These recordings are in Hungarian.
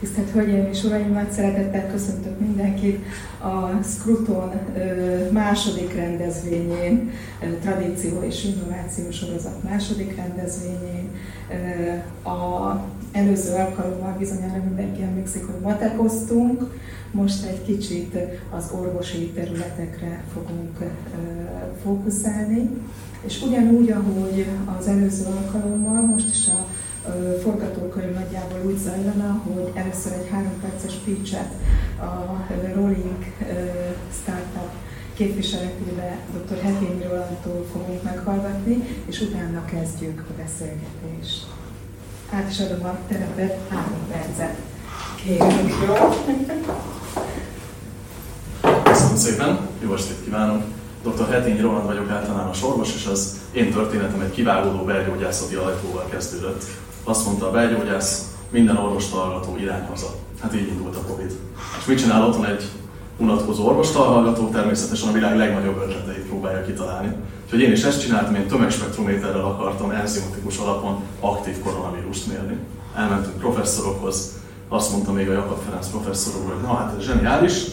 Tisztelt Hölgyeim és nagy szeretettel köszöntök mindenkit a Scruton második rendezvényén, tradíció és innováció sorozat második rendezvényén. A előző alkalommal bizonyára mindenki emlékszik, hogy matekoztunk, most egy kicsit az orvosi területekre fogunk fókuszálni. És ugyanúgy, ahogy az előző alkalommal, most is a forgatókönyv nagyjából úgy zajlana, hogy először egy három perces pitchet a Rolling Startup képviseletébe dr. Hetényi Rolandtól fogunk meghallgatni, és utána kezdjük a beszélgetést. Át is adom a terepet, három percet. Kérünk, jó? Köszönöm szépen, jó estét kívánok! Dr. Hetényi Roland vagyok, általános orvos, és az én történetem egy kiválódó belgyógyászati ajtóval kezdődött. Azt mondta a belgyógyász, minden orvos hallgató irány haza. Hát így indult a Covid. És mit csinál otthon egy unatkozó orvostalhallgató? Természetesen a világ legnagyobb ötleteit próbálja kitalálni. Úgyhogy én is ezt csináltam, én tömegspektrométerrel akartam enzimatikus alapon aktív koronavírust mérni. Elmentünk professzorokhoz, azt mondta még a Jakab Ferenc professzor hogy na hát ez zseniális,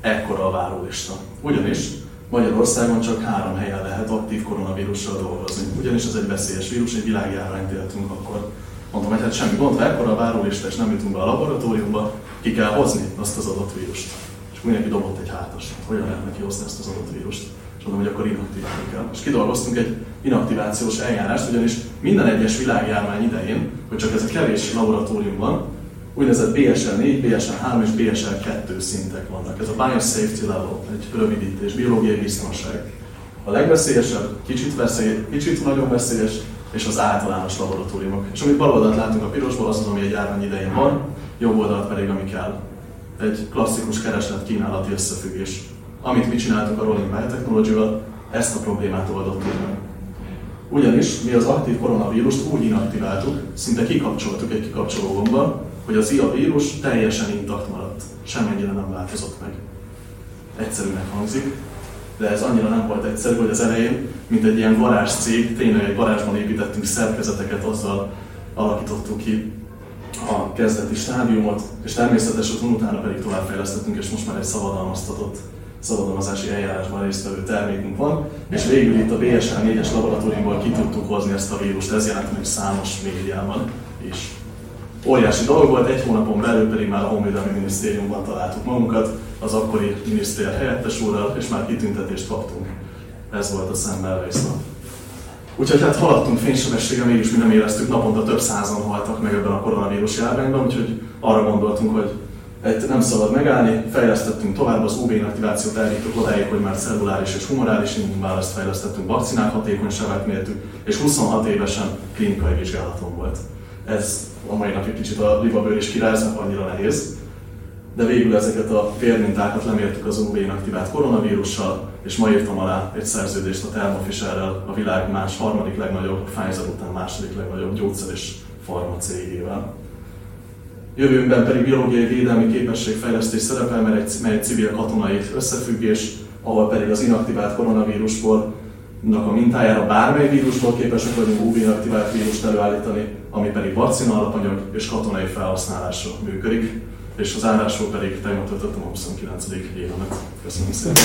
ekkora a várólista. Ugyanis Magyarországon csak három helyen lehet aktív koronavírussal dolgozni. Ugyanis ez egy veszélyes vírus, egy világjárványt éltünk akkor. Mondtam, hogy hát semmi gond, ha ekkora a várólista és nem jutunk be a laboratóriumba, ki kell hozni azt az adott vírust. És mindenki dobott egy hátas, hogyan lehet kihozni ezt az adott vírust. És mondom, hogy akkor inaktiválni kell. És kidolgoztunk egy inaktivációs eljárást, ugyanis minden egyes világjárvány idején, hogy csak ez a kevés laboratórium van, úgynevezett BSL 4, BSL 3 és BSL 2 szintek vannak. Ez a Biosafety Level, egy rövidítés, biológiai biztonság. A legveszélyesebb, kicsit, veszély, kicsit nagyon veszélyes, és az általános laboratóriumok. És amit bal oldalt látunk a pirosból, az az, ami egy járvány idején van, jobb oldalt pedig ami kell. Egy klasszikus kereslet-kínálati összefüggés. Amit mi csináltuk a Rolling Biotechnology-val, ezt a problémát oldottuk meg. Ugyanis mi az aktív koronavírust úgy inaktiváltuk, szinte kikapcsoltuk egy kikapcsoló gombbal, hogy az IA vírus teljesen intakt maradt, semmennyire nem változott meg. Egyszerűnek hangzik, de ez annyira nem volt egyszerű, hogy az elején, mint egy ilyen varázs cég, tényleg egy varázsban építettünk szerkezeteket, azzal alakítottuk ki a kezdeti stádiumot, és természetesen utána pedig továbbfejlesztettünk, és most már egy szabadalmaztatott szabadalmazási eljárásban résztvevő termékünk van, és végül itt a BSL 4-es laboratóriumból ki tudtuk hozni ezt a vírust, ez jelent meg számos médiában is. Óriási dolog volt, egy hónapon belül pedig már a Honvédelmi Minisztériumban találtuk magunkat, az akkori minisztér helyettes úrral, és már kitüntetést kaptunk. Ez volt a Semmelweis nap. Úgyhogy hát haladtunk fénysebességgel, mégis mi nem éreztük, naponta több százan haltak meg ebben a koronavírus járványban, úgyhogy arra gondoltunk, hogy egy nem szabad megállni, fejlesztettünk tovább, az UV inaktivációt elvittuk odáig, hogy már celluláris és humorális immunválaszt fejlesztettünk, vakcinák hatékonyságát mértük, és 26 évesen klinikai vizsgálaton volt. Ez a mai napig kicsit a libabőr is kiráznak, annyira nehéz. De végül ezeket a vérmintákat lemértük az UV inaktivált koronavírussal, és ma írtam alá egy szerződést a Thermo Fisherrel, a világ más harmadik legnagyobb, Pfizer után második legnagyobb gyógyszer és farma cégével. Jövőnkben pedig biológiai védelmi képességfejlesztés szerepel, mert egy, mely egy civil katonai összefüggés, ahol pedig az inaktivált koronavírusból a mintájára bármely vírusból képesek vagyunk UV inaktivált vírust előállítani, ami pedig vakcina alapanyag és katonai felhasználásra működik, és az állásról pedig tegnap töltöttem a 29. évemet. Köszönöm szépen!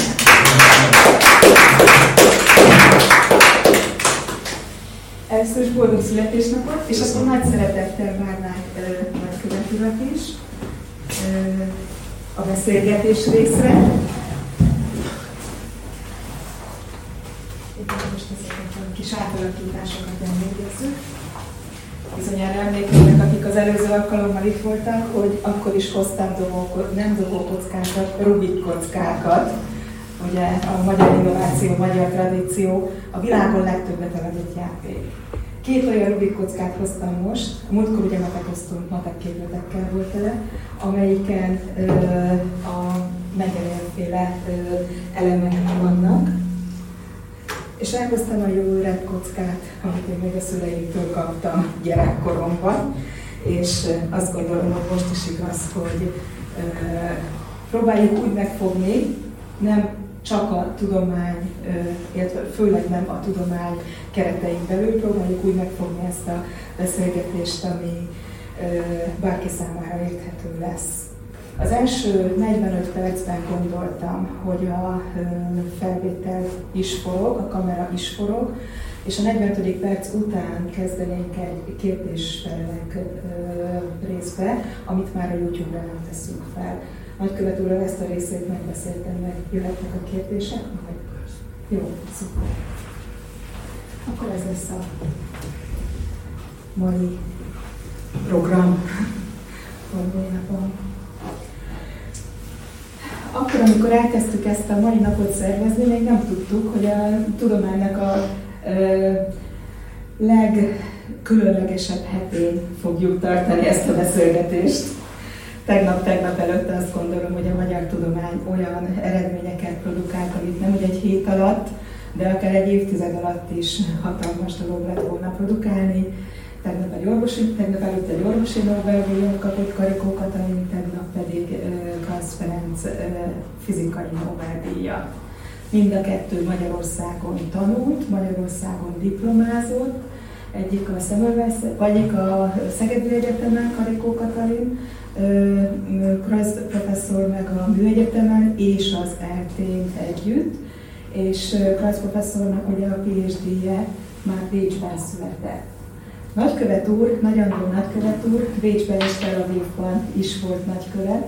Először is boldog születésnapot, és akkor nagy szeretettel várnánk nagykövet urat is a beszélgetés részre. Most ezeket a kis átalakításokat elvégezzük. Bizonyára emlékeznek, akik az előző alkalommal itt voltak, hogy akkor is hoztam dobó, nem dobókockákat, Rubik kockákat. Ugye a magyar innováció, a magyar tradíció a világon legtöbbet eladott játék. Két olyan Rubik kockát hoztam most, múltkor ugye matekoztunk, matek képletekkel volt tele, amelyiken ö, a Mendelejev-féle elemek vannak, és elhoztam a jó öreg kockát, amit én még a szüleimtől kaptam gyerekkoromban, és azt gondolom, hogy most is igaz, hogy próbáljuk úgy megfogni, nem csak a tudomány, illetve főleg nem a tudomány keretein belül, próbáljuk úgy megfogni ezt a beszélgetést, ami bárki számára érthető lesz. Az első 45 percben gondoltam, hogy a felvétel is forog, a kamera is forog, és a 45. perc után kezdenénk egy kérdés-felelek részbe, amit már a YouTube-ra nem teszünk fel. Nagykövet úr, ezt a részét megbeszéltem, meg jöhetnek a kérdések? Majd. Jó, szuper. Akkor ez lesz a mai program valójában. Akkor, amikor elkezdtük ezt a mai napot szervezni, még nem tudtuk, hogy a tudománynak a legkülönlegesebb hetén fogjuk tartani ezt a beszélgetést. Tegnap-tegnap előtte azt gondolom, hogy a magyar tudomány olyan eredményeket produkált, amit nem ugye egy hét alatt, de akár egy évtized alatt is hatalmas dolog lett volna produkálni. Tegnap, egy orvosi, tegnap előtt egy orvosi Nobel-díjat kapott Karikó Katalin, tegnap pedig uh, Ferenc fizikai Nobel-díjat. Mind a kettő Magyarországon tanult, Magyarországon diplomázott, egyik a Szemmelweis, vagyik a Szegedi Egyetemen, Karikó Katalin, Krajsz professzor meg a Műegyetemen és az ELTén együtt, és Krajsz professzornak ugye a PhD-je már Bécsben született. Nagykövet úr, nagyon jó nagykövet úr, Bécsben és Tel Avivban is volt nagykövet,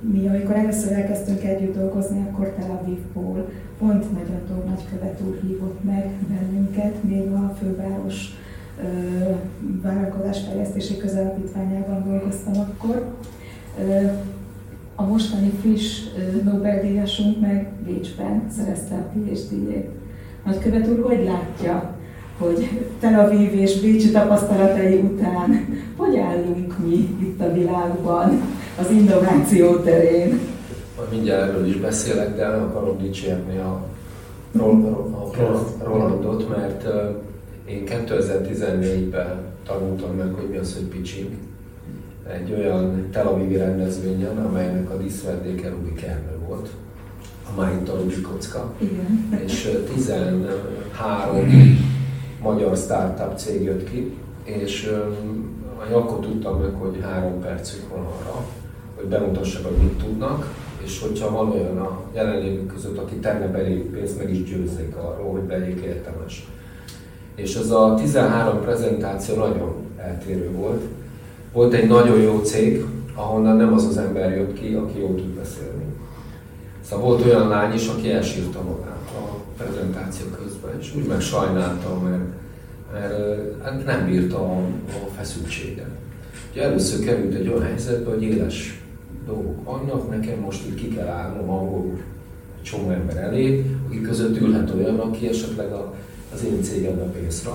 mi, amikor először elkezdtünk együtt dolgozni, akkor Tel Avivból pont nagyon nagykövet úr hívott meg bennünket, még a főváros vállalkozásfejlesztési közelapítványában dolgoztam akkor. A mostani friss Nobel-díjasunk meg Bécsben szerezte a PhD-jét. Nagykövet úr, hogy látja, hogy Tel Aviv és Bécsi tapasztalatai után hogy állunk mi itt a világban? az innováció terén. Mindjárt erről is beszélek, de el akarom dicsérni a, Rolandot, mert én 2014-ben tanultam meg, hogy mi az, hogy pitching. Egy olyan Tel Avivi rendezvényen, amelynek a díszverdéke Rubik Ernő volt, a a Rubik kocka. Igen. És 13 magyar startup cég jött ki, és akkor tudtam meg, hogy három percük van arra, hogy bemutassák, hogy mit tudnak, és hogyha van olyan a jelenlévők között, aki tenne belé pénzt, meg is győzzék arról, hogy belék értemes. És ez a 13 prezentáció nagyon eltérő volt. Volt egy nagyon jó cég, ahonnan nem az az ember jött ki, aki jól tud beszélni. Szóval volt olyan lány is, aki elsírta magát a prezentáció közben, és úgy meg sajnálta, mert, mert hát nem bírta a, a feszültséget. Ugye először került egy olyan helyzetbe, hogy éles dolgok vannak, nekem most itt ki kell állnom angolul csomó ember elé, akik között ülhet olyan, aki esetleg a, az én cégembe pénzt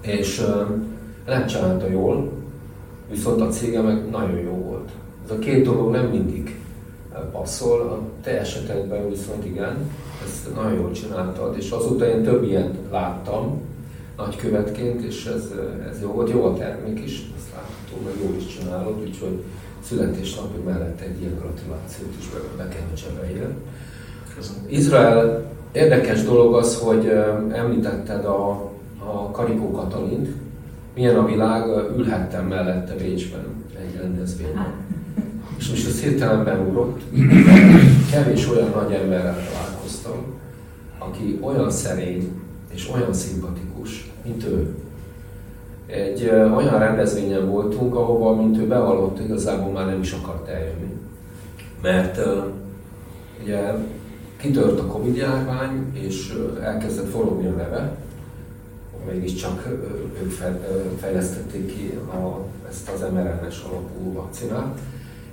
és nem csinálta jól, viszont a cége meg nagyon jó volt. Ez a két dolog nem mindig passzol, a te esetedben viszont igen, ezt nagyon jól csináltad, és azóta én több ilyet láttam nagykövetként, és ez, ez jó volt, jó a termék is, ezt látható, meg jól is csinálod, úgyhogy születésnapi mellett egy ilyen gratulációt is be kell, hogy csebeljön. Izrael érdekes dolog az, hogy említetted a, a Karikó Katalint, milyen a világ, ülhettem mellette Bécsben egy rendezvényen. És most ez hirtelen beugrott. Kevés olyan nagy emberrel találkoztam, aki olyan szerény és olyan szimpatikus, mint ő egy olyan rendezvényen voltunk, ahova, mint ő bevallott, igazából már nem is akart eljönni. Mert ugye kitört a Covid járvány, és elkezdett forogni a neve, mégiscsak ők fejlesztették ki a, ezt az mRNA-s alapú vakcinát,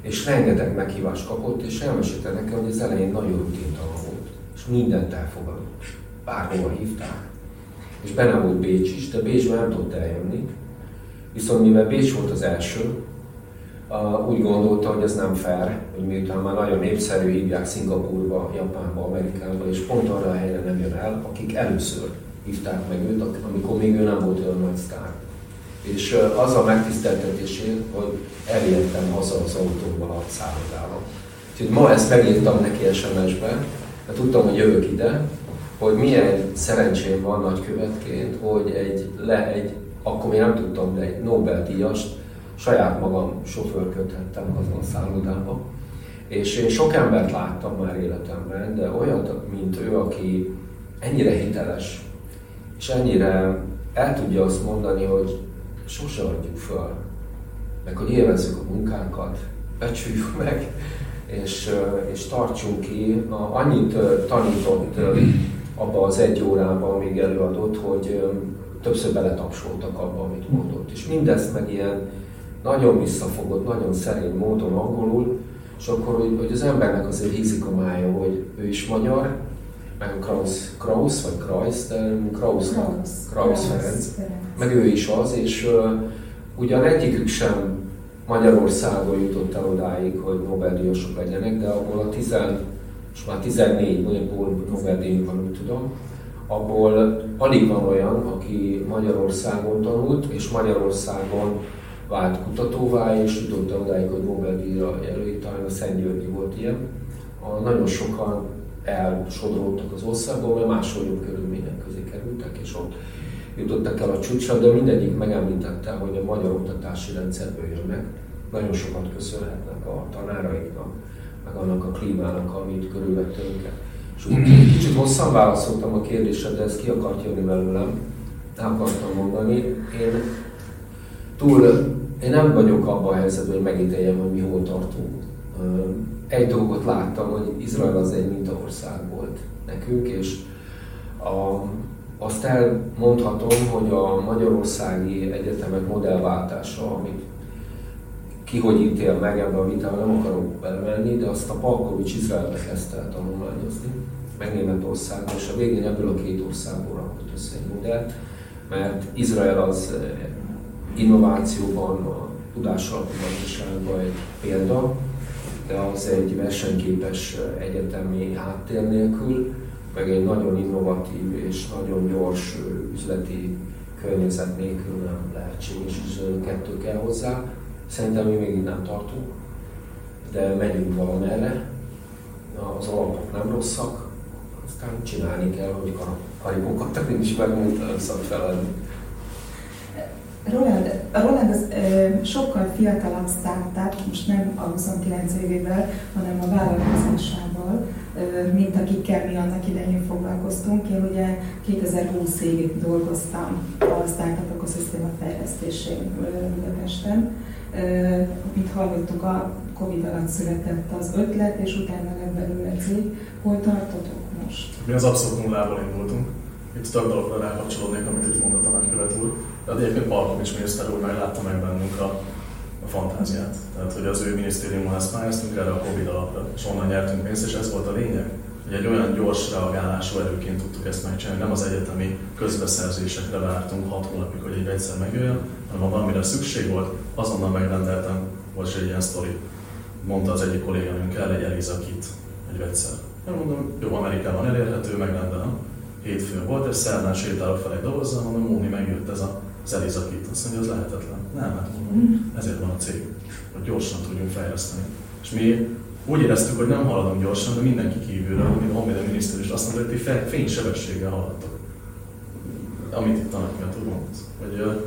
és rengeteg meghívást kapott, és elmesélte nekem, hogy az elején nagyon rutintalan volt, és mindent elfogadott. Bárhova hívták, és benne volt Bécs is, de Bécsben nem tudott eljönni. Viszont mivel Bécs volt az első, úgy gondolta, hogy ez nem fair, hogy miután már nagyon népszerű hívják Szingapurba, Japánba, Amerikába, és pont arra a helyre nem jön el, akik először hívták meg őt, amikor még ő nem volt olyan nagy sztár. És az a megtiszteltetését, hogy elértem haza az autóval a szállodába. Úgyhogy ma ezt megírtam neki SMS-be, mert tudtam, hogy jövök ide, hogy milyen szerencsém van nagykövetként, hogy egy, le, egy akkor még nem tudtam, de egy Nobel-díjast saját magam sofőrködhettem azon a szállodába. És én sok embert láttam már életemben, de olyat, mint ő, aki ennyire hiteles, és ennyire el tudja azt mondani, hogy sose adjuk föl, meg hogy élvezzük a munkánkat, becsüljük meg, és, és tartsunk ki. Annyit tanított abba az egy órában, amíg előadott, hogy többször beletapsoltak abba, amit mondott. És mindezt meg ilyen nagyon visszafogott, nagyon szerény módon angolul, és akkor, hogy, hogy az embernek azért hízik a mája, hogy ő is magyar, meg Kraus, Kraus vagy Kraus, de Kraus, Kraus, Kraus Ferenc, meg ő is az, és uh, ugyan egyikük sem Magyarországon jutott el odáig, hogy Nobel-díjasok legyenek, de abból a 10, most már 14 mondjuk Nobel-díj van, úgy tudom, abból alig van olyan, aki Magyarországon tanult, és Magyarországon vált kutatóvá, és jutott el odáig, hogy Nobel-díjra jelölik, talán a Szent Györgyi volt ilyen. A, nagyon sokan elsodródtak az országból, mert jobb körülmények közé kerültek, és ott jutottak el a csúcsra, de mindegyik megemlítette, hogy a magyar oktatási rendszerből jönnek. Nagyon sokat köszönhetnek a tanáraiknak, meg annak a klímának, amit körülvette őket. És úgy kicsit hosszan válaszoltam a kérdésre, de ez ki akart jönni belőlem. El akartam mondani. Én túl, én nem vagyok abban a helyzetben, hogy megítéljem, hogy mi hol tartunk. Egy dolgot láttam, hogy Izrael az egy mintaország volt nekünk, és a, azt elmondhatom, hogy a magyarországi egyetemek modellváltása, amit ki hogy ítél meg ebbe a vitába, nem akarok belemenni, de azt a Palkovics Izraelbe kezdte el tanulmányozni, meg Németországban, és a végén ebből a két országból rakott össze egy modellt, mert Izrael az eh, innovációban, a tudásalapú gazdaságban egy példa, de az egy versenyképes eh, egyetemi háttér nélkül, meg egy nagyon innovatív és nagyon gyors üzleti környezet nélkül nem lehetséges, és kettő kell hozzá. Szerintem mi még nem tartunk, de megyünk valamerre. Az alapok nem rosszak, aztán csinálni kell, hogy karibokat is megmondta, szabad feladni. Roland, Roland az ö, sokkal fiatalabb startup, most nem a 29 évével, hanem a vállalkozásával, mint akikkel mi annak idején foglalkoztunk. Én ugye 2020-ig dolgoztam a startup ökoszisztéma fejlesztésén Budapesten. Mint hallottuk, a Covid alatt született az ötlet, és utána lett belőle cég. Hol tartotok most? Mi az abszolút nullából indultunk. Itt több dologra rákapcsolódnék, amit itt mondott a nagykövet úr. De egyébként Palkovics miniszter úr meglátta meg bennünk a, a fantáziát. Tehát, hogy az ő minisztériumhoz pályáztunk erre a Covid alapra, és onnan nyertünk pénzt, és ez volt a lényeg. Hogy egy olyan gyors reagálású erőként tudtuk ezt megcsinálni, nem az egyetemi közbeszerzésekre vártunk hat hónapig, hogy egy egyszer megjöjjön, hanem ha valamire szükség volt, azonnal megrendeltem, volt egy ilyen sztori. Mondta az egyik kolléganőm, kell egy Eliza kit, egy vegyszer. Én mondom, jó, Amerikában elérhető, megrendelem hétfőn volt, és szerdán sétálok fel egy dobozzal, mondom, Móni, megjött ez a Zelizakit. Azt mondja, az lehetetlen. Nem, hát ezért van a cég, hogy gyorsan tudjunk fejleszteni. És mi úgy éreztük, hogy nem haladunk gyorsan, de mindenki kívülről, mint a Honvédelmi miniszter is azt mondta, hogy ti fénysebességgel haladtok. Amit itt a nagykövet úgy mondott. Hogy,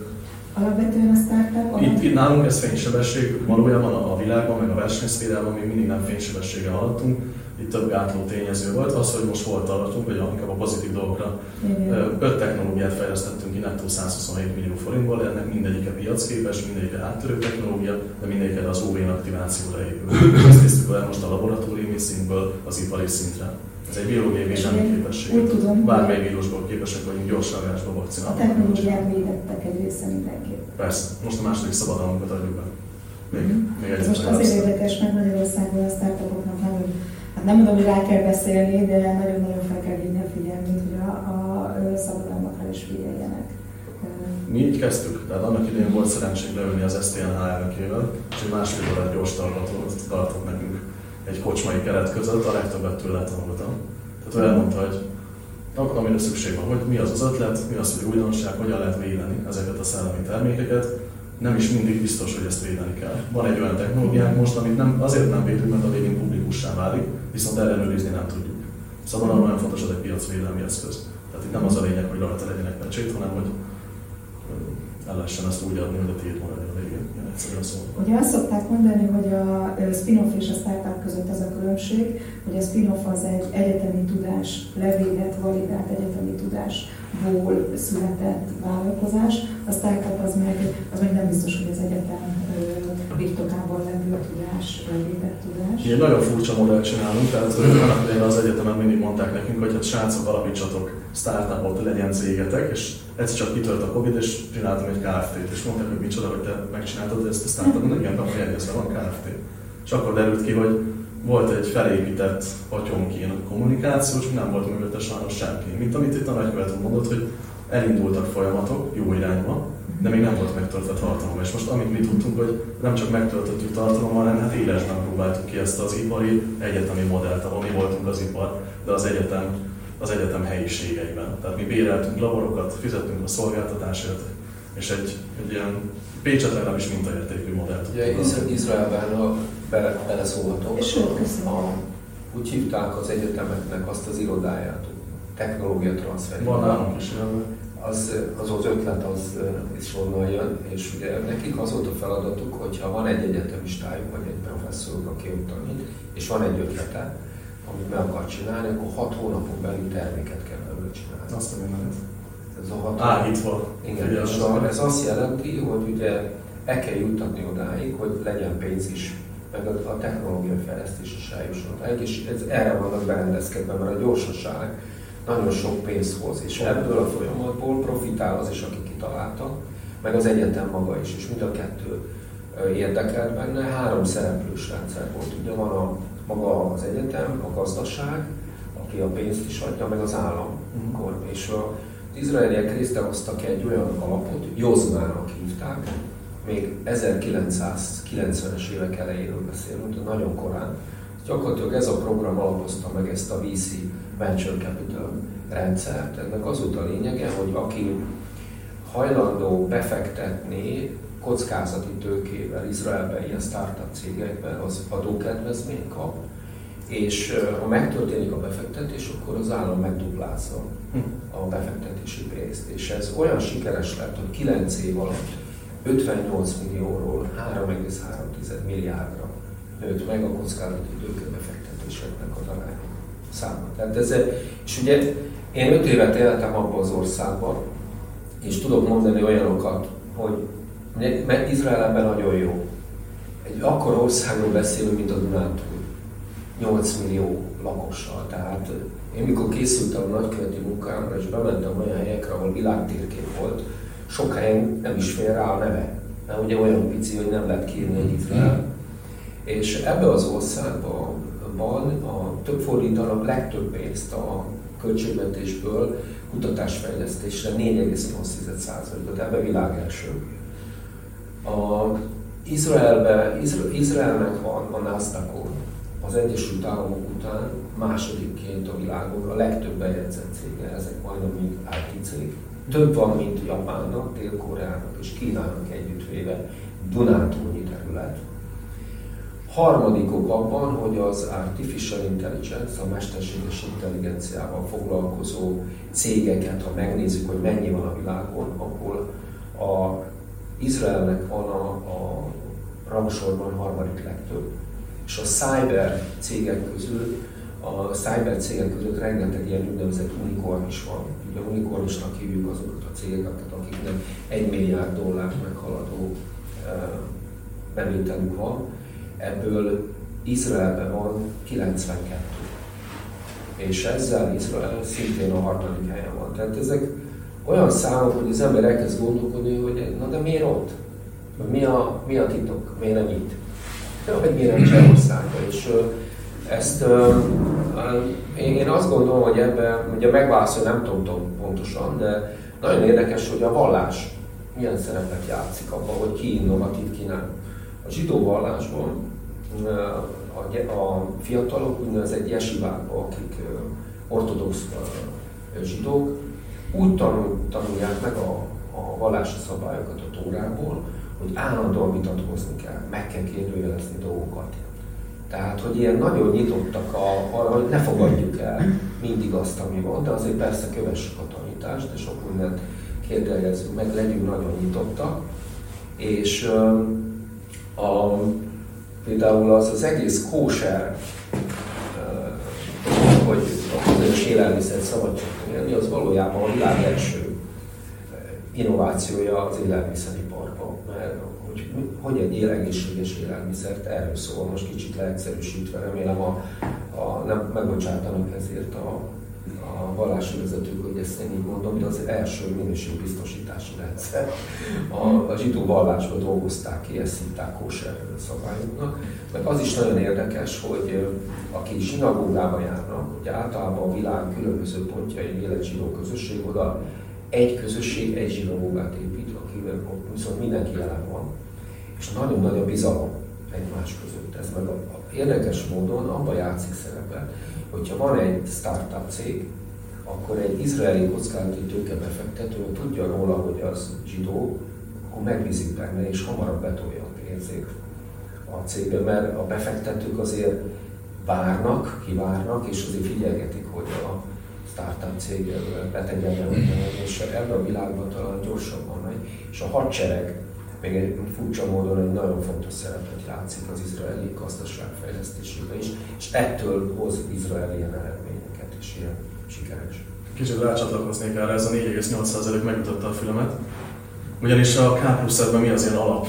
Alapvetően a startup? Itt, itt nálunk ez fénysebesség, valójában a világban, meg a versenyszférában még mindig nem fénysebességgel haladtunk itt több gátló tényező volt. Az, hogy most hol tartunk, vagy inkább a pozitív dolgokra. Igen. Öt technológiát fejlesztettünk ki nettó 127 millió forintból, ennek mindegyike piacképes, mindegyike áttörő technológia, de mindegyike az OV aktivációra épül. Ezt néztük el most a laboratóriumi szintből az ipari szintre. Ez egy biológiai védelmi képesség. Úgy tudom, Bármely vírusból képesek vagyunk gyors reagálásba vakcinálni. A technológiák védettek egy része mindenképp. Persze. Most a második szabadalmunkat adjuk be. Még, mm. még egy most azért érdekes, mert Magyarországon a startupoknak nem mondom, hogy rá kell beszélni, de nagyon-nagyon fel kell vinni a figyelmét, hogy a, a szabadalmakra is figyeljenek. Mi így kezdtük, tehát annak idején volt szerencsénk leülni az STNH elnökével, és egy másfél órát gyors tartott, tartott nekünk egy kocsmai keret között, a legtöbbet tőle tanultam. Tehát ő elmondta, hogy amire szükség van, hogy mi az az ötlet, mi az, hogy újdonság, hogyan lehet védeni ezeket a szellemi termékeket, nem is mindig biztos, hogy ezt védeni kell. Van egy olyan technológiánk most, amit nem, azért nem védünk, mert a végén publikussá válik, viszont ellenőrizni nem tudjuk. Szóval nagyon fontos az egy piacvédelmi eszköz. Tehát itt nem az a lényeg, hogy rajta legyenek pecsét, hanem hogy el lehessen ezt úgy adni, hogy a tiéd végén. Egyszerűen szólva. Ugye azt szokták mondani, hogy a spin-off és a startup között az a különbség, hogy a spin-off az egy egyetemi tudás, levédett, validált egyetemi tudásból született vállalkozás, a startup az meg, az meg nem biztos, hogy az egyetem birtokában levő tudás, levédett tudás. Ilyen nagyon furcsa modellt csinálunk, tehát annak az egyetemen mindig mondták nekünk, hogy hát srácok alapítsatok startupot, legyen cégetek, és egyszer csak kitört a Covid, és csináltam egy Kft-t, és mondták, hogy micsoda, hogy te megcsináltad ezt a startupot, igen, akkor jegyezve van Kft. És akkor derült ki, hogy volt egy felépített atyonként kommunikáció, és nem volt mögötte sajnos senki. Mint amit itt a nagykövető mondott, hogy elindultak folyamatok jó irányba, de még nem volt megtöltve tartalom. És most amit mi tudtunk, hogy nem csak megtöltöttük tartalommal, hanem hát élesben próbáltuk ki ezt az ipari egyetemi modellt, ahol mi voltunk az ipar, de az egyetem, az egyetem helyiségeiben. Tehát mi béreltünk laborokat, fizettünk a szolgáltatásért, és egy, egy ilyen Pécset legalábbis mintaértékű modellt. Ugye Izraelben a, bele, beleszólhatok. a, úgy hívták az egyetemeknek azt az irodáját, technológia transfer. Van nálunk is az, az az ötlet az is onnan jön, és ugye nekik az volt a feladatuk, hogyha van egy egyetemistájuk, vagy egy professzoruk, aki ott tanít, és van egy ötlete, amit meg akar csinálni, akkor hat hónapon belül terméket kell belőle csinálni. Azt a mindenit. Ez a hat Áhítva. Igen, és a, ez azt jelenti, hogy ugye el kell juttatni odáig, hogy legyen pénz is, meg a, a technológiai fejlesztés is eljusson odáig, és ez, erre vannak berendezkedve, mert a gyorsaság, nagyon sok pénzt hoz, és ebből a folyamatból profitál az is, aki kitalálta, meg az egyetem maga is, és mind a kettő érdekelt benne. Három szereplős rendszer volt. Ugye van a, maga az egyetem, a gazdaság, aki a pénzt is adja, meg az állam. Uh-huh. És az izraeliek létrehoztak egy olyan alapot, Jozmának hívták, még 1990-es évek elejéről beszélünk, nagyon korán. Gyakorlatilag ez a program alapozta meg ezt a VC venture capital rendszert. Ennek az volt a lényege, hogy aki hajlandó befektetni kockázati tőkével Izraelben ilyen startup cégekben, az adókedvezményt kap, és ha megtörténik a befektetés, akkor az állam megduplázza a befektetési pénzt. És ez olyan sikeres lett, hogy 9 év alatt 58 millióról 3,3 milliárdra nőtt meg a kockázati tőke befektetéseknek az aránya száma. Tehát ez, és ugye én öt évet éltem abban az országban, és tudok mondani olyanokat, hogy mert Izrael nagyon jó. Egy akkor országról beszélünk, mint a Dunántúl. 8 millió lakossal. Tehát én mikor készültem a nagyköveti munkámra, és bementem olyan helyekre, ahol világtérkép volt, sok helyen nem is fér rá a neve. Mert ugye olyan pici, hogy nem lehet kírni egy Izrael. És ebbe az országban van a több fordítanak legtöbb pénzt a költségvetésből kutatásfejlesztésre 4,8%-ot, ebbe világ első. A Izraelbe, Izra, Izraelnek van a NASDAQ-on az Egyesült Államok után másodikként a világon a legtöbb bejegyzett cége, ezek majdnem mind IT cég. Több van, mint Japánnak, Dél-Koreának és Kínának együttvéve Dunántúlnyi terület harmadikok abban, hogy az Artificial Intelligence, a mesterséges intelligenciával foglalkozó cégeket, ha megnézzük, hogy mennyi van a világon, akkor a Izraelnek van a, a rangsorban harmadik legtöbb. És a cyber cégek közül, a cyber cégek között rengeteg ilyen úgynevezett unicorn is van. Ugye unicornisnak hívjuk azokat a cégeket, akiknek egy milliárd dollárt meghaladó bevételük van ebből Izraelben van 92. És ezzel Izrael szintén a harmadik helyen van. Tehát ezek olyan számok, hogy az ember elkezd gondolkodni, hogy na de miért ott? Mi a, mi a titok? Miért nem itt? Vagy miért nem Csehországban? És ezt én azt gondolom, hogy ebben, ugye megválaszol, nem tudom pontosan, de nagyon érdekes, hogy a vallás milyen szerepet játszik abban, hogy ki innovatív, ki nem. A zsidó vallásban a, a fiatalok úgynevezett jesivákba, akik ortodox zsidók, úgy tanul, tanulják meg a, a vallási szabályokat a Tórából, hogy állandóan vitatkozni kell, meg kell kérdőjelezni dolgokat. Tehát, hogy ilyen nagyon nyitottak a, arra, hogy ne fogadjuk el mindig azt, ami van, de azért persze kövessük a tanítást, és sok mindent kérdejezzük meg, legyünk nagyon nyitottak. És A, például az az egész kóser, hogy a közös élelmiszer szabadságon élni, az valójában a világ első innovációja az élelmiszeriparban. Mert hogy, hogy egy egészséges élelmiszert, erről szól most kicsit leegyszerűsítve, remélem a, a, nem megbocsátanak ezért a a vallási vezetők, hogy ezt én így mondom, de az első minőségbiztosítási rendszer. A, a zsidó vallásban dolgozták ki, ezt hívták kóser szabályoknak. Meg az is nagyon érdekes, hogy aki zsinagógába járnak, hogy általában a világ különböző pontjai élet zsidó közösség, oda egy közösség egy zsinagógát épít, akivel viszont mindenki jelen van. És nagyon nagy a bizalom egymás között. Ez meg a, a érdekes módon abban játszik szerepet, hogyha van egy startup cég, akkor egy izraeli kockázati tőkebefektető tudja róla, hogy az zsidó, akkor megbízik benne, és hamarabb betolja a pénzét a cégbe, mert a befektetők azért várnak, kivárnak, és azért figyelgetik, hogy a startup cég betegyen és ebben a világban talán gyorsabban megy, és a hadsereg még egy furcsa módon egy nagyon fontos szerepet játszik az izraeli gazdaság fejlesztésében is, és ettől hoz Izrael ilyen eredményeket, és ilyen sikeres. Kicsit rácsatlakoznék erre, ez a 4,8% megmutatta a filmet. Ugyanis a K plusz mi az ilyen alap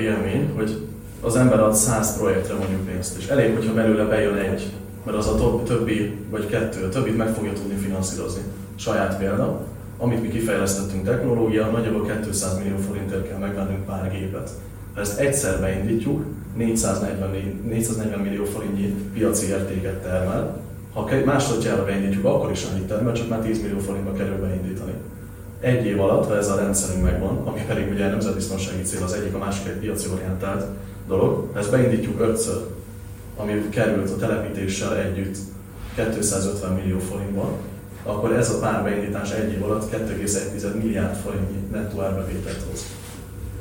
élmény, hogy az ember ad 100 projektre mondjuk pénzt, és elég, hogyha belőle bejön egy, mert az a többi, vagy kettő, a többit meg fogja tudni finanszírozni. Saját példa, amit mi kifejlesztettünk technológia, nagyjából 200 millió forintért kell megvennünk pár gépet. Ha ezt egyszer beindítjuk, 440, 440 millió forintnyi piaci értéket termel, ha másodjára beindítjuk, akkor is annyit termel, csak már 10 millió forintba kerül beindítani. Egy év alatt, ha ez a rendszerünk megvan, ami pedig ugye nemzetbiztonsági cél, az egyik, a másik egy piaci orientált dolog, ha ezt beindítjuk ötször, ami került a telepítéssel együtt 250 millió forintba, akkor ez a pár beindítás egy év alatt 2,1 milliárd forintnyi nettó árbevételt hoz.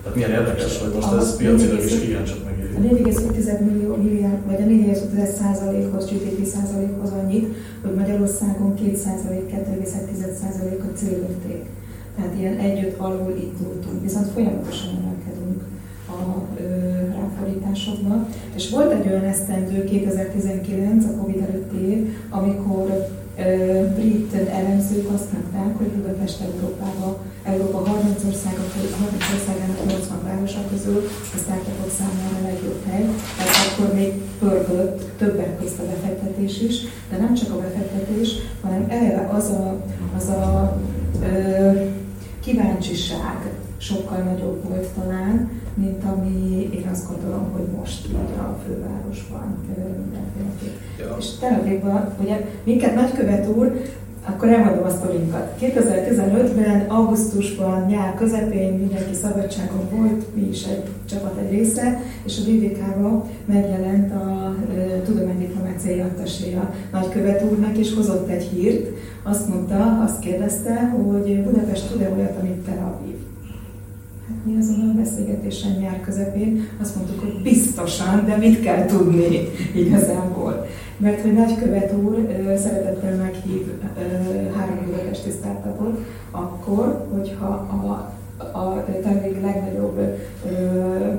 Tehát milyen érdekes, hogy most ez piacilag is igencsak megéri. A 4,5 millió milliárd, vagy a 4,5 százalékhoz, GDP százalékhoz annyit, hogy Magyarországon 2 százalék, 2,1 százalék a célérték. Tehát ilyen együtt alul indultunk, viszont folyamatosan emelkedünk a ö, ráfordításokban. És volt egy olyan esztendő 2019, a Covid előtti év, amikor brit elemzők azt mondták, hogy Budapest Európába, Európa 30 országa, 30 országának 80 városa közül a startupok számára a legjobb hely. Ez akkor még pörgött többek közt a befektetés is, de nem csak a befektetés, hanem eleve az a, az a ö, kíváncsiság sokkal nagyobb volt talán, mint ami én azt gondolom, hogy most így a fővárosban mindenféleképp. Ja. És Tel Avivban, ugye minket nagykövet úr, akkor elmondom a sztorinkat. 2015-ben, augusztusban, nyár közepén mindenki szabadságon volt, mi is egy csapat egy része, és a BBK-ba megjelent a e, tudománydiplomáciai attaséja nagykövet úrnak, és hozott egy hírt. Azt mondta, azt kérdezte, hogy Budapest tud-e olyat, amit Tel Aviv mi azon a beszélgetésen nyár közepén azt mondtuk, hogy biztosan, de mit kell tudni igazából. Mert hogy nagykövet úr szeretettel meghív három budapesti startupot, akkor, hogyha a a talán legnagyobb ö, ö,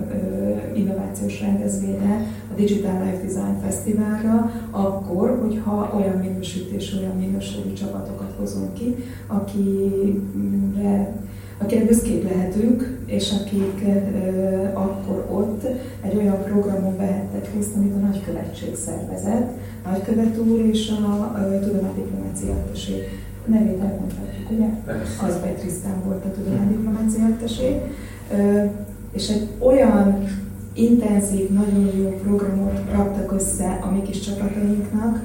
innovációs rendezvénye, a Digital Life Design Fesztiválra, akkor, hogyha olyan minősítés, olyan minőségi csapatokat hozunk ki, akire akire büszkék lehetünk, és akik akkor ott egy olyan programon vehettek részt, amit a nagykövetség szervezett. Nagykövet úr és a, tudománydiplomácia attesé nevét elmondhatjuk, ugye? Az Trisztán volt a tudománydiplomácia attesé. És egy olyan intenzív, nagyon jó programot raktak össze a mi kis csapatainknak,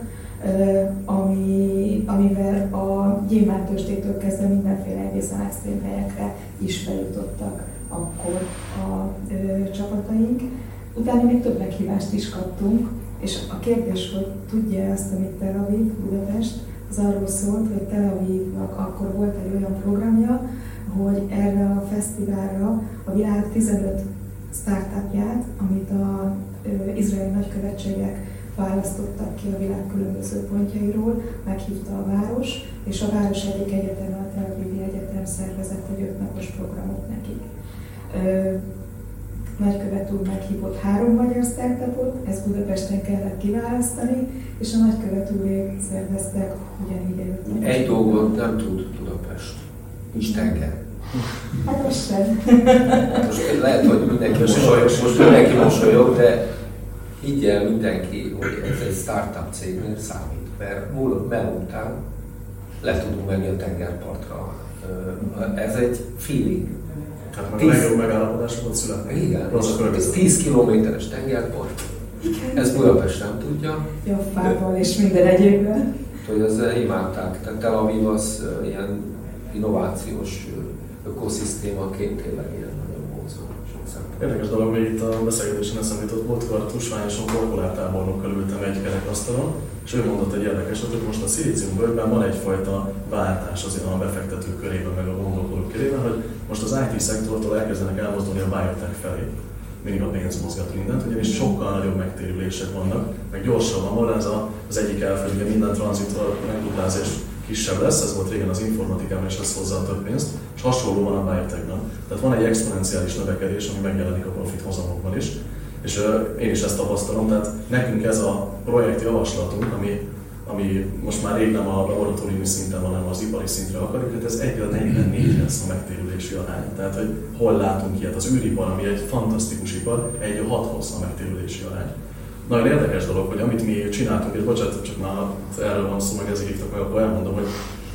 ami, amivel a gyémántőstétől kezdve mindenféle egészen extrém helyekre is feljutottak akkor a ö, csapataink. Utána még több meghívást is kaptunk, és a kérdés, hogy tudja azt, amit Tel Aviv, Budapest, az arról szólt, hogy Tel Avivnak akkor volt egy olyan programja, hogy erre a fesztiválra a világ 15 startupját, amit a izraeli nagykövetségek választottak ki a világ különböző pontjairól, meghívta a város, és a város egyik egyetem, a Tel Avivi Egyetem szervezett egy ötnapos programot nekik. nagykövet úr meghívott három magyar startupot, ezt Budapesten kellett kiválasztani, és a nagykövet úrék szerveztek ugyanígy előtt. Egy dolgot nem tud Budapest, nincs tenger. Hát most sem. Most lehet, hogy mindenki mosolyog, most mindenki mosolyog, de higgyel mindenki, hogy ez egy startup cégnél számít, mert múlott után le tudunk menni a tengerpartra. Ez egy feeling. Tehát 10... a legjobb megállapodásokon születnek. Igen, ez 10 kilométeres tengerpart. Ez Budapest nem tudja. Jó, fával és minden egyébben. Hogy az imádták. Tehát Tel Aviv az ilyen innovációs ökoszisztémaként tényleg ilyen. Érdekes dolog, hogy itt a beszélgetésen eszembe jutott, múltkor tusványosan korporátábornokkal ültem egy kerekasztalon, és ő mondott egy érdekeset, hogy most a szilícium bőrben van egyfajta váltás azért a befektetők körében, meg a gondolkodók körében, hogy most az IT szektortól elkezdenek elmozdulni a biotech felé. Mindig a pénz mozgat mindent, ugyanis sokkal nagyobb megtérülések vannak, meg gyorsabban van ez az egyik elfő, minden tranzitor megduplázás kisebb lesz, ez volt régen az informatikában, és ez hozza a több pénzt, és hasonló van a biotechben. Tehát van egy exponenciális növekedés, ami megjelenik a profit hozamokban is, és én is ezt tapasztalom, tehát nekünk ez a projekt javaslatunk, ami, ami most már rég nem a laboratóriumi szinten van, hanem az ipari szintre akarjuk, tehát ez 1 a 44 lesz a megtérülési arány. Tehát, hogy hol látunk ilyet. Az űripar, ami egy fantasztikus ipar, 1 a 6-hoz a megtérülési arány. Nagyon érdekes dolog, hogy amit mi csináltunk, és bocsánat, csak már erről van szó, meg ezért hívtak meg, akkor elmondom, hogy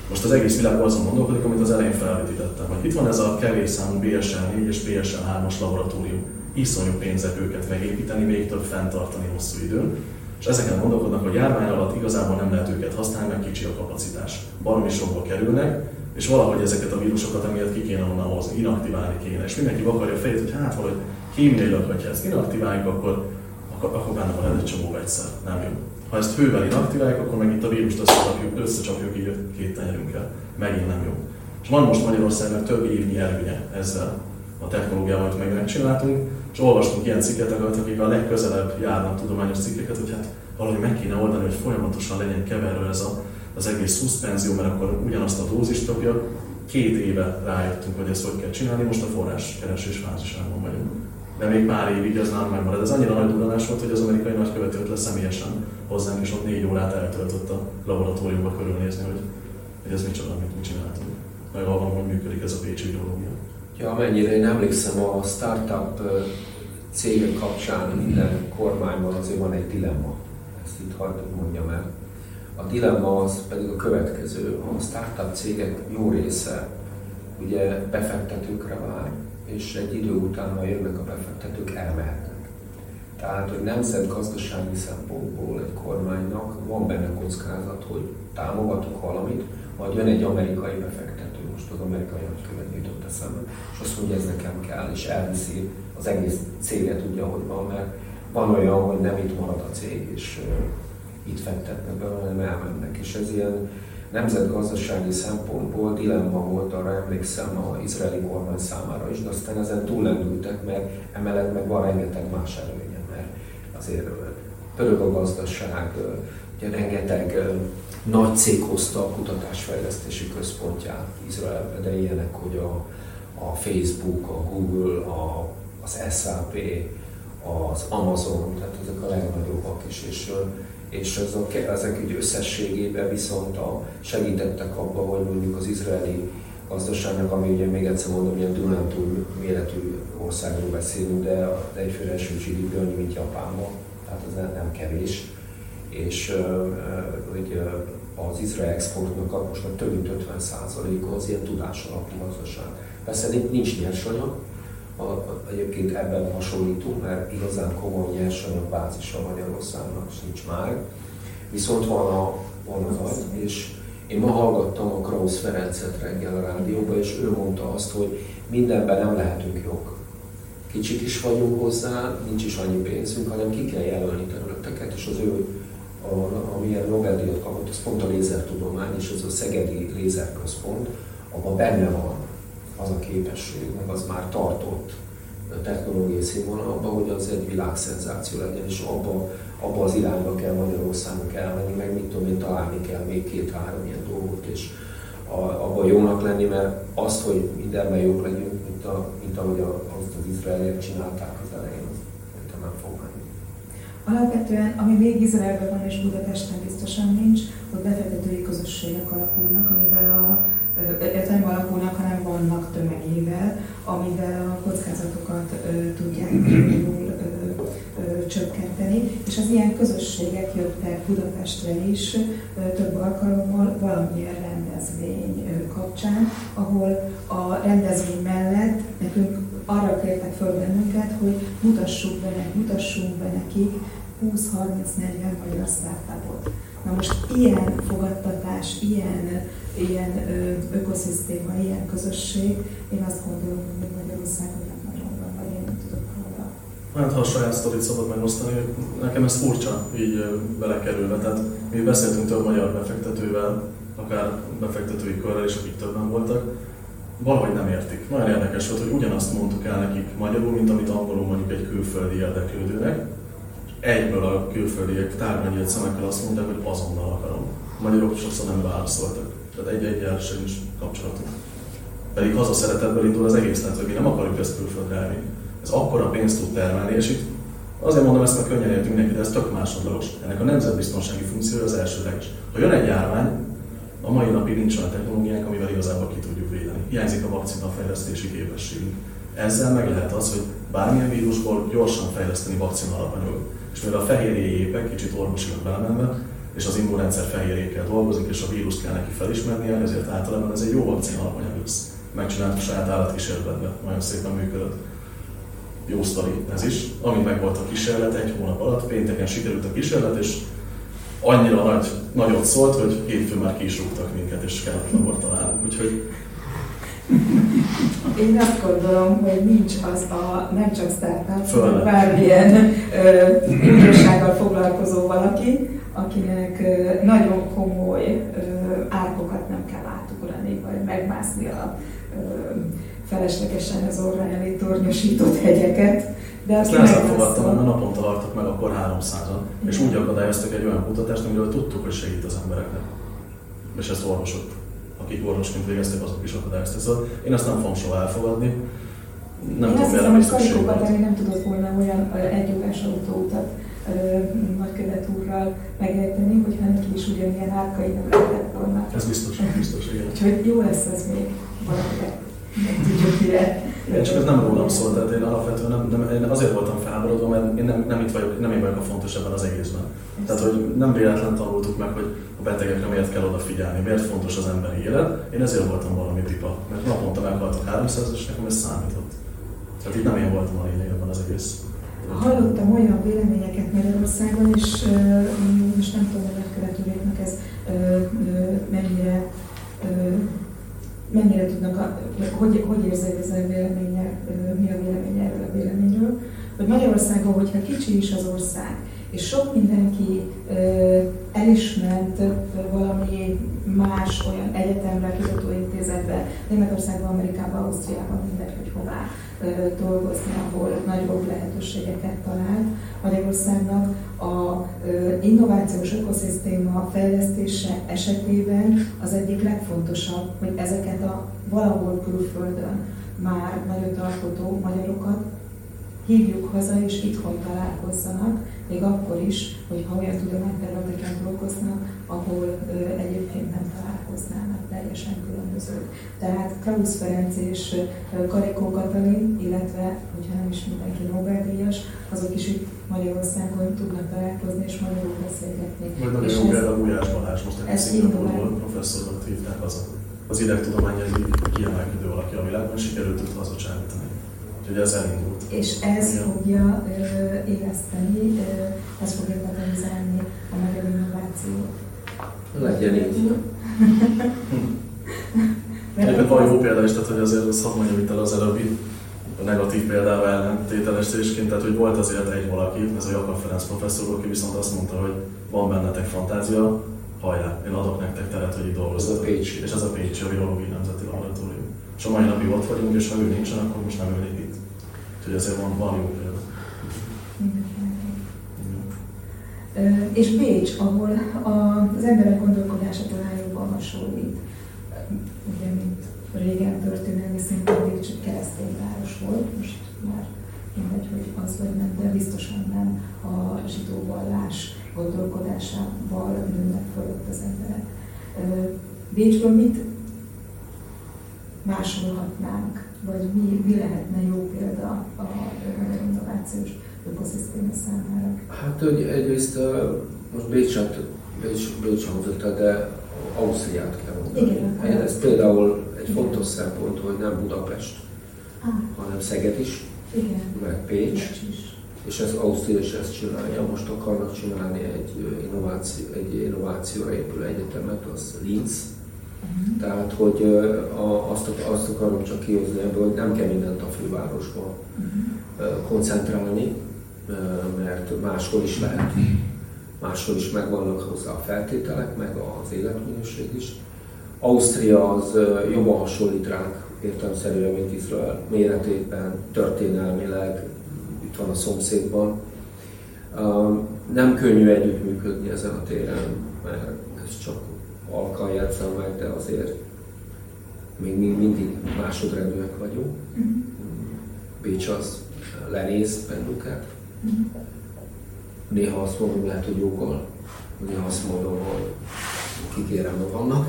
most az egész világ azon gondolkodik, amit az elején felvetítettem, hogy itt van ez a kevés számú BSL 4 és BSL 3-as laboratórium. Iszonyú pénzek őket megépíteni, még több fenntartani hosszú időn. És ezeken gondolkodnak, hogy járvány alatt igazából nem lehet őket használni, mert kicsi a kapacitás. Baromi sokba kerülnek, és valahogy ezeket a vírusokat emiatt ki kéne onnan hozni, inaktiválni kéne. És mindenki vakarja a fejét, hogy hát valahogy kémiailag, hogyha ezt inaktiváljuk, akkor akkor, akkor benne van egy csomó vegyszer, nem jó. Ha ezt hővel inaktiváljuk, akkor meg itt a vírust összecsapjuk, összecsapjuk így a két tenyerünkkel. Megint nem jó. És van most Magyarországnak több évnyi előnye ezzel a technológiával, amit meg megcsináltunk, és olvastunk ilyen cikkeket, akik a legközelebb járnak tudományos cikkeket, hogy hát valahogy meg kéne oldani, hogy folyamatosan legyen keverő ez a, az egész szuszpenzió, mert akkor ugyanazt a dózist kapja. Két éve rájöttünk, hogy ezt hogy kell csinálni, most a forráskeresés fázisában vagyunk de még pár évig ez nem megmarad. Ez annyira nagy duranás volt, hogy az amerikai nagykövető le személyesen hozzánk, és ott négy órát eltöltött a laboratóriumba körülnézni, hogy, hogy ez micsoda, amit mi csináltunk. Meg abban, hogy működik ez a pécsi ideológia. Ja, amennyire én emlékszem, a startup cégek kapcsán minden kormányban azért van egy dilemma. Ezt itt hagyd mondjam el. A dilemma az pedig a következő. A startup cégek jó része ugye befektetőkre vár, és egy idő után, ha jönnek a befektetők, elmehetnek. Tehát, hogy nemzetgazdasági szempontból egy kormánynak van benne kockázat, hogy támogatok valamit, majd jön egy amerikai befektető, most az amerikai nagykövet jutott eszembe, és azt mondja, ez nekem kell, és elviszi az egész céget ugye, hogy van, mert van olyan, hogy nem itt marad a cég, és uh, itt fektetnek be, hanem elmennek. És ez ilyen nemzetgazdasági szempontból dilemma volt, arra emlékszem az izraeli kormány számára is, de aztán ezen túlendültek, mert emellett meg van rengeteg más előnye, mert azért pörög a gazdaság, ugye rengeteg nagy cég hozta a kutatásfejlesztési központját Izraelbe, de ilyenek, hogy a, a Facebook, a Google, a, az SAP, az Amazon, tehát ezek a legnagyobbak is, és és azok, ezek egy összességében viszont a, segítettek abban, hogy mondjuk az izraeli gazdaságnak, ami ugye még egyszer mondom, ilyen Dunántúl méretű országról beszélünk, de, de egy első GDP annyi, mint Japánban, tehát ez nem kevés. És hogy az Izrael exportnak most a több mint 50%-a az ilyen tudás alapú gazdaság. Persze nincs nyersanyag, a, a, egyébként ebben hasonlítunk, mert igazán komoly nyersanyag bázisa Magyarországnak nincs már. Viszont van a, van az agy, és én ma hallgattam a Krausz Ferencet reggel a rádióban, és ő mondta azt, hogy mindenben nem lehetünk jók. Kicsik is vagyunk hozzá, nincs is annyi pénzünk, hanem ki kell jelölni területeket, és az ő a, amilyen Nobel-díjat kapott, az pont a lézertudomány, és az a Szegedi Lézerközpont, abban benne van az a képesség, meg az már tartott technológiai színvonalban, hogy az egy világszenzáció legyen, és abba, abba az irányba kell Magyarországnak elmenni, meg mit tudom én, találni kell még két-három ilyen dolgot, és abban jónak lenni, mert azt, hogy mindenben jók legyünk, mint, a, mint ahogy azt az izraeliek csinálták az Alapvetően, ami még Izraelben van és Budapesten biztosan nincs, hogy befektetői közösségek alakulnak, amivel a nem alakulnak, hanem vannak tömegével, amivel a kockázatokat ö, tudják jól csökkenteni, és az ilyen közösségek jöttek Budapestre is ö, több alkalommal valamilyen rendezvény ö, kapcsán, ahol a rendezvény mellett nekünk arra kértek föl bennünket, hogy mutassuk be, mutassunk be nekik 20-30-40 magyar startupot. Na most ilyen fogadtatás, ilyen, ilyen ökoszisztéma, ilyen közösség, én azt gondolom, hogy Magyarországon nem nagyon van, vagy én nem tudok róla. Hát, ha a saját sztorit szabad megosztani, nekem ez furcsa így belekerülve. Tehát mi beszéltünk több magyar befektetővel, akár befektetői körrel is, akik többen voltak, valahogy nem értik. Nagyon érdekes volt, hogy ugyanazt mondtuk el nekik magyarul, mint amit angolul mondjuk egy külföldi érdeklődőnek, egyből a külföldiek tárgyanyílt szemekkel azt mondták, hogy azonnal akarom. A magyarok sokszor nem válaszoltak. Tehát egy-egy sem is kapcsolatunk. Pedig haza szeretetből indul az egész, tehát hogy nem akarjuk ezt külföldre elvinni. Ez akkora pénzt tud termelni, és itt azért mondom ezt, mert könnyen értünk neki, de ez tök másodlagos. Ennek a nemzetbiztonsági funkciója az elsődleges. Ha jön egy járvány, a mai napig nincs olyan technológiánk, amivel igazából ki tudjuk védeni. Hiányzik a vakcina fejlesztési képességünk. Ezzel meg lehet az, hogy bármilyen vírusból gyorsan fejleszteni vakcina alapanyagot és mivel a fehérjéjépek, kicsit orvosilag belemenve, és az immunrendszer fehérjékkel dolgozik, és a vírust kell neki felismernie, ezért általában ez egy jó vakcina alapanyag lesz. Megcsináltuk saját állatkísérletben, nagyon szépen működött. Jó sztori ez is. Amint meg volt a kísérlet, egy hónap alatt, pénteken sikerült a kísérlet, és annyira nagy, nagyot szólt, hogy hétfőn már ki is rúgtak minket, és kellett labor találni. Úgyhogy én azt gondolom, hogy nincs az a nem csak startup, hanem bármilyen ügyessággal foglalkozó valaki, akinek ö, nagyon komoly ö, árkokat nem kell átugrani, vagy megmászni a ö, feleslegesen az orra elé tornyosított hegyeket. De nem fogadtam, mert naponta hartak meg akkor 300-an, és úgy akadályoztak egy olyan kutatást, amiről tudtuk, hogy segít az embereknek. És ezt orvosok akik orvosként végeztek, azok is akadályoztak. Szóval én azt nem fogom soha elfogadni. Nem én tudom, azt hiszem, hogy Karikóban nem tudott volna olyan egyugás autóutat nagykövet úrral megérteni, hogyha neki is ugyanilyen árkai nem lehetett volna. Ez biztos, biztos, igen. Úgyhogy jó lesz ez még valamire. Tudjuk mire. Én csak ez nem rólam szól, tehát én alapvetően nem, nem, én azért voltam felháborodva, mert én nem, nem itt vagyok, nem én vagyok a fontos ebben az egészben. Tehát, hogy nem véletlen tanultuk meg, hogy a betegekre miért kell odafigyelni, miért fontos az emberi élet. Én ezért voltam valami pipa, mert naponta meghaltak 300 és nekem ez számított. Tehát itt nem én voltam a lényeg ebben az egész. Hallottam olyan véleményeket Magyarországon, és uh, most nem tudom, hogy a ez uh, mennyire uh, mennyire tudnak, a, hogy, hogy érzik ez a véleménye, mi a vélemény erről a véleményről, hogy Magyarországon, hogyha kicsi is az ország, és sok mindenki elismert valami más olyan egyetemre, kutatóintézetbe, Németországban, Amerikában, Ausztriában, mindegy, hogy hová dolgozni, ahol nagyobb lehetőségeket talál. Magyarországnak a innovációs ökoszisztéma fejlesztése esetében az egyik legfontosabb, hogy ezeket a valahol külföldön már nagyot alkotó magyarokat hívjuk haza és itthon találkozzanak, még akkor is, hogyha olyan tudományterületeken dolgoznak, ahol ö, egyébként nem találkoznának teljesen különbözők. Tehát Klaus Ferenc és Karikó Katalin, illetve, hogyha nem is mindenki Nobel-díjas, azok is itt Magyarországon tudnak találkozni és magyarul beszélgetni. Vagy nagyon jó például Gulyás Balázs, most egy Szingapurból professzorot hívták. Az idegtudomány egyik kiemelkedő valaki a világban, sikerült őt hazacsábítani. Úgyhogy ez elindult. És ez Igen. fogja ö, éleszteni, ö, ez fogja katalizálni a magyar innovációt. Legyen így. Egyébként van jó példa is, tehát hogy azért azt hadd mondjam itt el az előbbi a negatív példával ellentételesítésként, tehát hogy volt azért egy valaki, ez a Jakab Ferenc professzor, aki viszont azt mondta, hogy van bennetek fantázia, hajrá, én adok nektek teret, hogy itt dolgozzatok. És ez a Pécsi, a Virológiai Nemzeti Laboratórium. És a mai napig ott vagyunk, és ha ő nincsen, akkor most nem ülnék itt. Úgyhogy ezért van, van jó példa. És Bécs, ahol az emberek gondolkodása talán jobban hasonlít. Ugye, mint régen történelmi szinten Bécs egy keresztény város volt, most már mindegy, hogy az vagy nem, de biztosan nem a zsidó gondolkodásával nőnek fölött az emberek. Bécsből mit másolhatnánk, vagy mi, mi lehetne jó példa a innovációs ökoszisztéma számára? Hát hogy egyrészt most Bécset, Bécs, Bécs hangzott, de Ausztriát kell mondani. Igen, ez például egy Igen. fontos szempont, hogy nem Budapest, ah. hanem Szeged is, Igen. meg Pécs. Pécs is. És ez Ausztria is ezt csinálja. Most akarnak csinálni egy, innováció, egy innovációra épülő egyetemet, az Linz, Tehát, hogy a, azt, azt akarom csak kihozni ebből, hogy nem kell mindent a fővárosban koncentrálni, mert máshol is lehet, máshol is megvannak hozzá a feltételek, meg az életminőség is. Ausztria az jobban hasonlít ránk értelmszerűen, mint Izrael méretében, történelmileg, itt van a szomszédban. Nem könnyű együttműködni ezen a téren, mert ez csak alkal játszom meg, de azért még mindig másodrendűek vagyunk. Mm-hmm. Bécs az lenéz bennünket. Mm-hmm. Néha azt mondom, lehet, hogy joggal, néha azt mondom, hogy kikérem magamnak,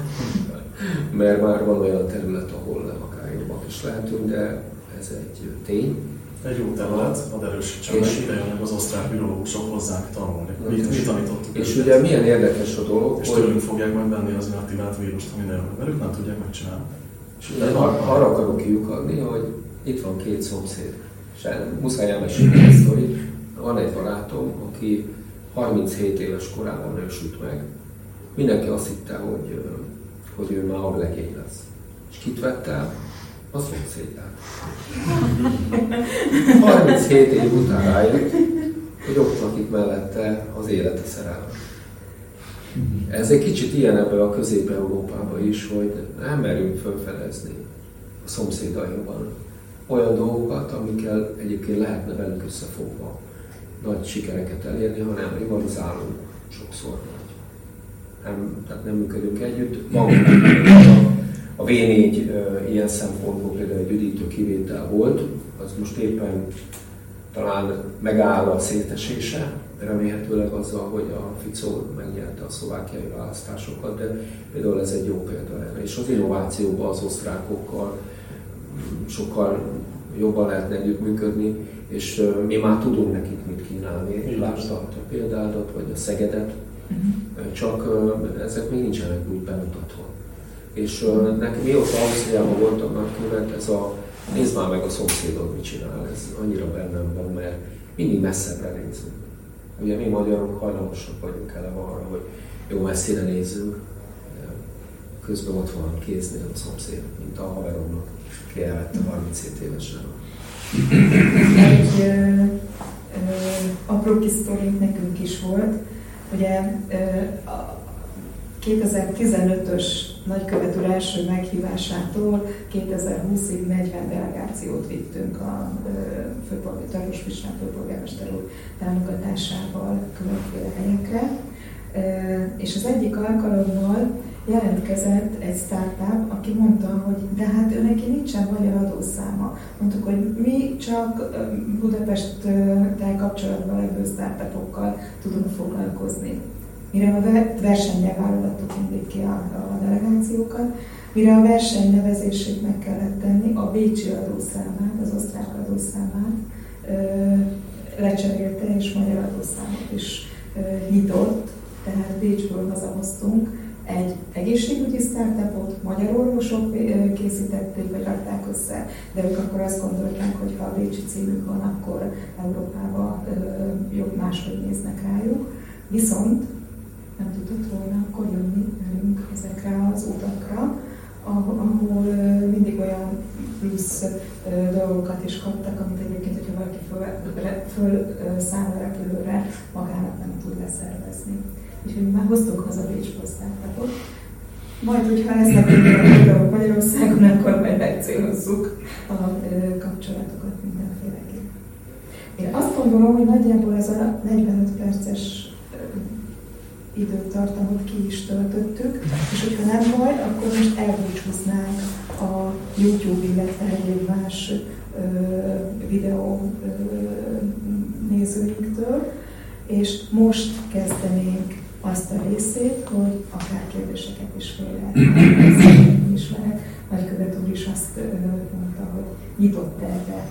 mert már van olyan terület, ahol akár jobbak is lehetünk, de ez egy tény. Egy jó terület, ad erősítsen meg, ide jönnek az osztrák biológusok hozzánk tanulni. Mit, mit tanítottuk És őket. ugye milyen érdekes a dolog, És hogy... tőlünk fogják majd venni az inaktivált vírust, ha minden jön, mert ők nem tudják megcsinálni. És ugye ar- arra akarok kiukadni, hogy itt van két szomszéd. És muszáj elmesélni ezt, hogy van egy barátom, aki 37 éves korában nősült meg. Mindenki azt hitte, hogy, hogy ő már a legény lesz. És kit vett el? A szomszédját. 37 év után rájött, hogy ott lakik mellette az élete szerelme. Ez egy kicsit ilyen ebben a Közép-Európában is, hogy nem merünk felfedezni a szomszédainkban olyan dolgokat, amikkel egyébként lehetne velük összefogva nagy sikereket elérni, hanem rivalizálunk sokszor. Nem, tehát nem működünk együtt. Van a V4 ilyen szempontból például egy üdítő kivétel volt, az most éppen talán megáll a szétesése, remélhetőleg azzal, hogy a Fico megnyerte a szlovákiai választásokat, de például ez egy jó példa erre. És az innovációban az osztrákokkal sokkal jobban lehetne együttműködni, és mi már tudunk nekik mit kínálni. Látta a példádat, vagy a Szegedet, uh-huh. csak ezek még nincsenek úgy bemutatva. És uh, nekem mióta Ausztriában voltam nagykövet, ez a nézd már meg a szomszédod, mit csinál, ez annyira bennem van, mert mindig messzebbre nézünk. Ugye mi magyarok hajlamosak vagyunk eleve arra, hogy jó messzire nézzünk, közben ott van kéznél a szomszéd, mint a haveromnak, aki elvette 37 évesen. Egy ö, ö, apró kis nekünk is volt. Ugye ö, a 2015-ös nagykövet úr első meghívásától 2020-ig 40 delegációt vittünk a Tarvos Pisán főpolgármester úr támogatásával különféle helyekre. És az egyik alkalommal jelentkezett egy startup, aki mondta, hogy de hát ő neki nincsen magyar adószáma. Mondtuk, hogy mi csak Budapesttel kapcsolatban levő startupokkal tudunk foglalkozni mire a versennyel válogattuk mindig ki a, a delegációkat, mire a verseny nevezését meg kellett tenni, a bécsi adószámát, az osztrák adószámát lecserélte, és magyar adószámot is ö, nyitott, tehát Bécsből hazahoztunk egy egészségügyi startupot, magyar orvosok készítették, vagy rakták össze, de ők akkor azt gondolták, hogy ha a Bécsi címük van, akkor Európába jobb máshogy néznek rájuk. Viszont nem tudott volna akkor jönni velünk ezekre az utakra, ahol mindig olyan plusz dolgokat is kaptak, amit egyébként, hogyha valaki föl, száll a repülőre, magának nem tud leszervezni. Úgyhogy már hoztunk haza Bécsből startupot. Majd, hogyha lesznek például Magyarországon, akkor majd megcélozzuk a kapcsolatokat mindenféleképp. Én azt gondolom, hogy nagyjából ez a 45 perces időtartamot ki is töltöttük, és hogyha nem baj, akkor most elbúcsúznánk a YouTube, illetve egyéb más ö, videó ö, nézőinktől, és most kezdenénk azt a részét, hogy akár kérdéseket is fel lehet, is lehet. Nagykövet úr is azt mondta, hogy nyitott erre